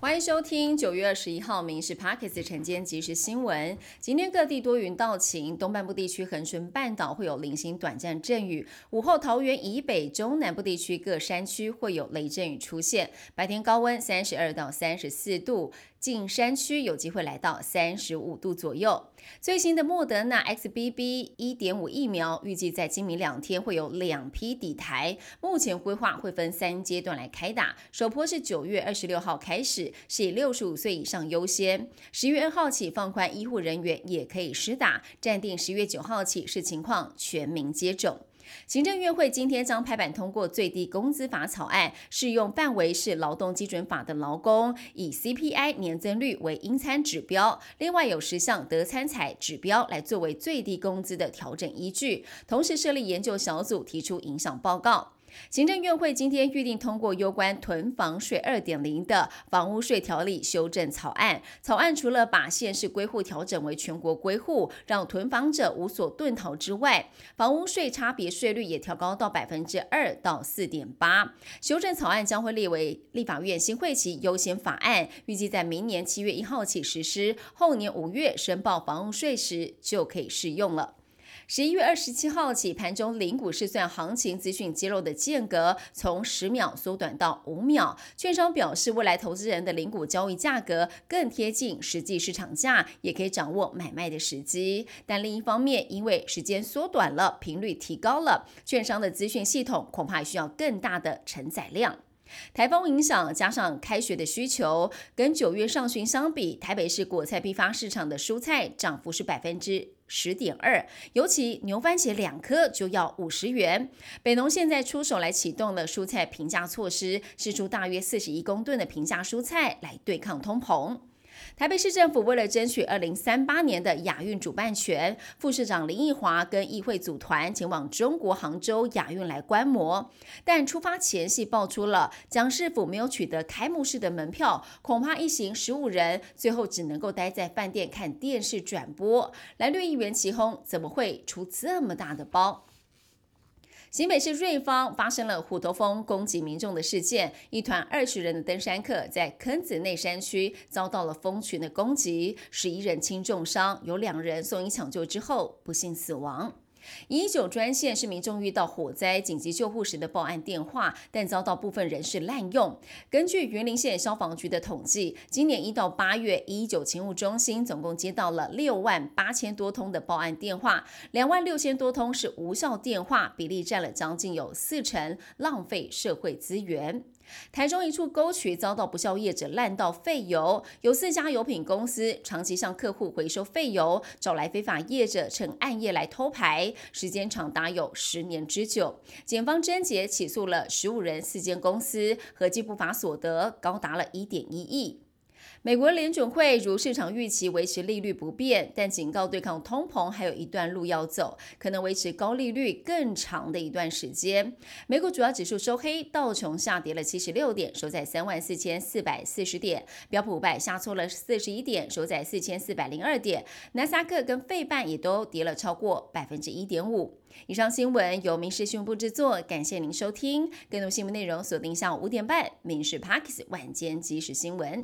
欢迎收听九月二十一号《民事 Parkes》晨间即时新闻。今天各地多云到晴，东半部地区恒春半岛会有零星短暂阵雨，午后桃园以北中南部地区各山区会有雷阵雨出现。白天高温三十二到三十四度，近山区有机会来到三十五度左右。最新的莫德纳 XBB 一点五疫苗预计在今明两天会有两批抵台，目前规划会分三阶段来开打，首波是九月二十六号开始。是以六十五岁以上优先，十月二号起放宽医护人员也可以施打，暂定十月九号起视情况全民接种。行政院会今天将拍板通过最低工资法草案，适用范围是劳动基准法的劳工，以 CPI 年增率为应参指标，另外有十项得参采指标来作为最低工资的调整依据，同时设立研究小组提出影响报告。行政院会今天预定通过有关囤房税二点零的房屋税条例修正草案。草案除了把县市归户调整为全国归户，让囤房者无所遁逃之外，房屋税差别税率也调高到百分之二到四点八。修正草案将会列为立法院新会期优先法案，预计在明年七月一号起实施，后年五月申报房屋税时就可以适用了。十一月二十七号起，盘中零股试算行情资讯揭露的间隔从十秒缩短到五秒。券商表示，未来投资人的零股交易价格更贴近实际市场价，也可以掌握买卖的时机。但另一方面，因为时间缩短了，频率提高了，券商的资讯系统恐怕需要更大的承载量。台风影响加上开学的需求，跟九月上旬相比，台北市果菜批发市场的蔬菜涨幅是百分之十点二，尤其牛番茄两颗就要五十元。北农现在出手来启动了蔬菜平价措施，试出大约四十一公吨的平价蔬菜来对抗通膨。台北市政府为了争取二零三八年的亚运主办权，副市长林奕华跟议会组团前往中国杭州亚运来观摩。但出发前夕爆出了蒋市府没有取得开幕式的门票，恐怕一行十五人最后只能够待在饭店看电视转播。蓝绿议员齐轰，怎么会出这么大的包？新北市瑞芳发生了虎头蜂攻击民众的事件，一团二十人的登山客在坑子内山区遭到了蜂群的攻击，十一人轻重伤，有两人送医抢救之后不幸死亡。一九专线是民众遇到火灾紧急救护时的报案电话，但遭到部分人士滥用。根据云林县消防局的统计，今年一到八月，一九勤务中心总共接到了六万八千多通的报案电话，两万六千多通是无效电话，比例占了将近有四成，浪费社会资源。台中一处沟渠遭到不肖业者烂到废油，有四家油品公司长期向客户回收废油，找来非法业者趁暗夜来偷排，时间长达有十年之久。检方侦结起诉了十五人、四间公司，合计不法所得高达了一点一亿。美国联准会如市场预期维持利率不变，但警告对抗通膨还有一段路要走，可能维持高利率更长的一段时间。美股主要指数收黑，道琼下跌了七十六点，收在三万四千四百四十点；标普五百下挫了四十一点，收在四千四百零二点；纳斯克跟费半也都跌了超过百分之一点五。以上新闻由民事新闻部制作，感谢您收听。更多新闻内容锁定下午五点半《民事 Parks 晚间即时新闻》。